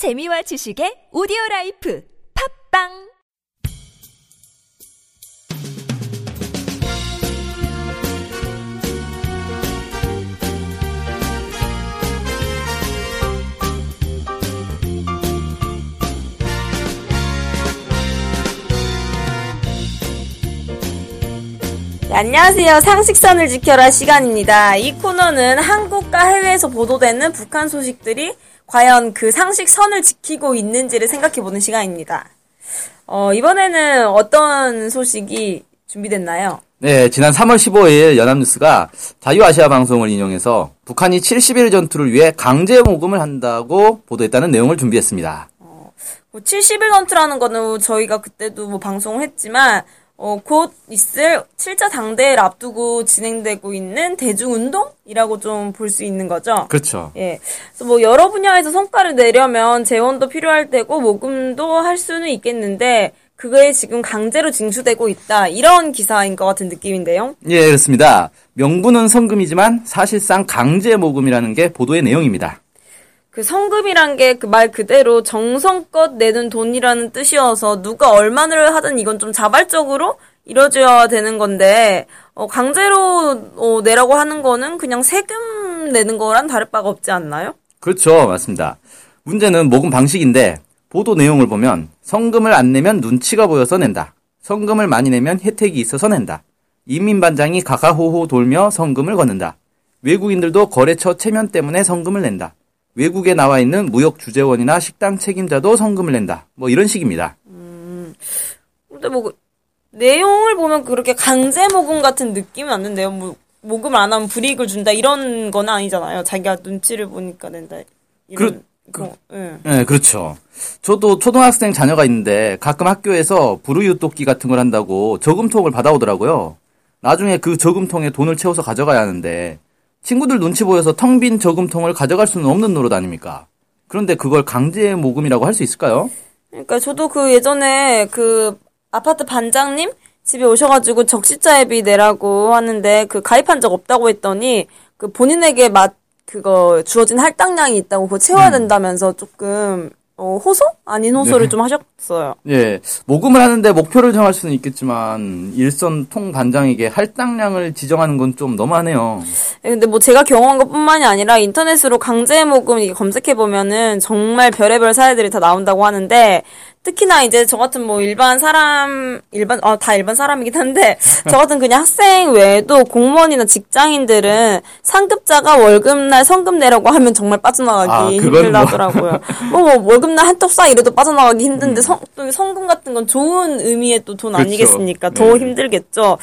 재미와 지식의 오디오 life 팟빵 네, 안녕하세요. 상식선을 지켜라 시간입니다. 이 코너는 한국과 해외에서 보도되는 북한 소식들이 과연 그 상식 선을 지키고 있는지를 생각해보는 시간입니다. 어, 이번에는 어떤 소식이 준비됐나요? 네, 지난 3월 15일 연합뉴스가 자유아시아 방송을 인용해서 북한이 70일 전투를 위해 강제 모금을 한다고 보도했다는 내용을 준비했습니다. 뭐 70일 전투라는 거는 저희가 그때도 뭐 방송을 했지만 어, 곧 있을 7차 당대를 앞두고 진행되고 있는 대중운동이라고 좀 볼 수 있는 거죠. 그렇죠. 예. 그래서 뭐 여러 분야에서 성과를 내려면 재원도 필요할 테고 모금도 할 수는 있겠는데 그거에 지금 강제로 징수되고 있다. 이런 기사인 것 같은 느낌인데요. 예, 그렇습니다. 명분은 성금이지만 사실상 강제 모금이라는 게 보도의 내용입니다. 그 성금이란 게 그 말 그대로 정성껏 내는 돈이라는 뜻이어서 누가 얼마를 하든 이건 좀 자발적으로 이뤄져야 되는 건데 어, 강제로 어, 내라고 하는 거는 그냥 세금 내는 거랑 다를 바가 없지 않나요? 그렇죠. 맞습니다. 문제는 모금 방식인데 보도 내용을 보면 성금을 안 내면 눈치가 보여서 낸다. 성금을 많이 내면 혜택이 있어서 낸다. 인민반장이 가가호호 돌며 성금을 걷는다. 외국인들도 거래처 체면 때문에 성금을 낸다. 외국에 나와 있는 무역 주재원이나 식당 책임자도 성금을 낸다. 뭐 이런 식입니다. 근데 뭐 그- 내용을 보면 그렇게 강제 모금 같은 느낌은 안 든대요. 뭐 모금을 안 하면 불이익을 준다 이런 건 아니잖아요. 자기가 눈치를 보니까 낸다. 이런 거. 예. 네, 그렇죠. 저도 초등학생 자녀가 있는데 가끔 학교에서 불우유토끼 같은 걸 한다고 저금통을 받아오더라고요. 나중에 그 저금통에 돈을 채워서 가져가야 하는데 친구들 눈치 보여서 텅 빈 저금통을 가져갈 수는 없는 노릇 아닙니까? 그런데 그걸 강제 모금이라고 할 수 있을까요? 그러니까 저도 그 예전에 그 아파트 반장님 집에 오셔가지고 적시자회비 내라고 하는데 그 가입한 적 없다고 했더니 그 본인에게 맞 그거 주어진 할당량이 있다고 그거 채워야 된다면서 조금 어, 호소 아닌 호소를 좀 하셨어요. 예, 모금을 하는데 목표를 정할 수는 있겠지만 일선 통 반장에게 할당량을 지정하는 건 좀 너무하네요. 예, 근데 뭐 제가 경험한 것 뿐만이 아니라 인터넷으로 강제 모금 이게 검색해 보면은 정말 별의별 사례들이 다 나온다고 하는데 특히나 이제 저 같은 뭐 일반 사람 일반 어 다 일반 사람이긴 한데 저 같은 그냥 학생 외에도 공무원이나 직장인들은 상급자가 월급날 성금 내라고 하면 정말 빠져나가기 아, 그건 힘들다더라고요. 뭐, 뭐 월급날 한턱 쏴 이래도 빠져나가기 힘든데 성, 또 성금 같은 건 좋은 의미의 또 돈. 아니겠습니까? 더 네. 힘들겠죠.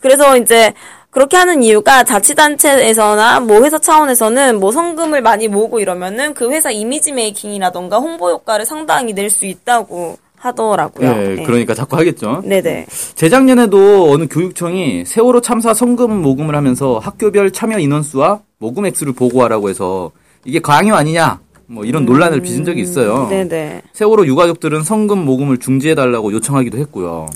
그래서 이제 그렇게 하는 이유가 자치단체에서나 뭐 회사 차원에서는 뭐 성금을 많이 모으고 이러면은 그 회사 이미지 메이킹이라던가 홍보 효과를 상당히 낼 수 있다고 하더라고요. 예, 네. 그러니까 자꾸 하겠죠. 네네. 재작년에도 어느 교육청이 세월호 참사 성금 모금을 하면서 학교별 참여 인원수와 모금 액수를 보고하라고 해서 이게 강요 아니냐 뭐 이런 논란을 빚은 적이 있어요. 음, 네네. 세월호 유가족들은 성금 모금을 중지해달라고 요청하기도 했고요.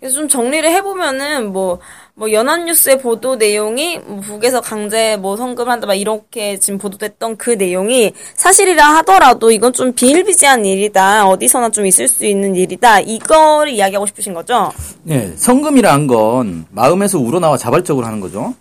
그래서 좀 정리를 해보면은 뭐, 뭐 연합뉴스의 보도 내용이 뭐 북에서 강제 뭐 성금을 한다 막 이렇게 지금 보도됐던 그 내용이 사실이라 하더라도 이건 좀 비일비재한 일이다. 어디서나 좀 있을 수 있는 일이다. 이거를 이야기하고 싶으신 거죠? 네, 성금이란 건 마음에서 우러나와 자발적으로 하는 거죠.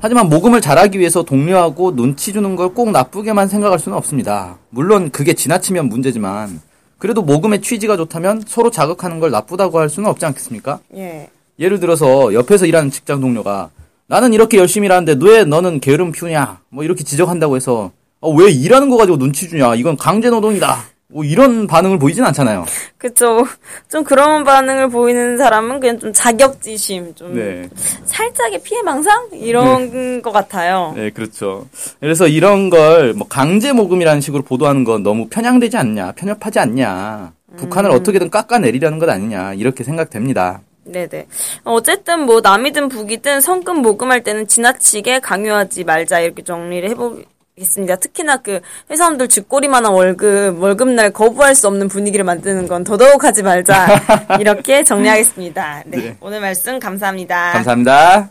하지만 모금을 잘하기 위해서 독려하고 눈치 주는 걸 꼭 나쁘게만 생각할 수는 없습니다. 물론 그게 지나치면 문제지만 그래도 모금의 취지가 좋다면 서로 자극하는 걸 나쁘다고 할 수는 없지 않겠습니까? 예. 예를 들어서 옆에서 일하는 직장 동료가 나는 이렇게 열심히 일하는데 왜 너는 게으름 피우냐 뭐 이렇게 지적한다고 해서 어, 왜 일하는 거 가지고 눈치 주냐 이건 강제 노동이다 뭐 이런 반응을 보이진 않잖아요. 그쵸. 좀 그런 반응을 보이는 사람은 그냥 좀 자격지심, 좀 네. 살짝의 피해망상? 이런 것 같아요. 네, 그렇죠. 그래서 이런 걸 뭐 강제 모금이라는 식으로 보도하는 건 너무 편향되지 않냐, 편협하지 않냐, 북한을 어떻게든 깎아내리려는 것 아니냐 이렇게 생각됩니다. 네네. 어쨌든 뭐 남이든 북이든 성금 모금할 때는 지나치게 강요하지 말자 이렇게 정리를 해보겠습니다. 특히나 그 회사원들 쥐꼬리만한 월급 월급날 거부할 수 없는 분위기를 만드는 건 더더욱 하지 말자 이렇게 정리하겠습니다. 네, 네. 오늘 말씀 감사합니다. 감사합니다.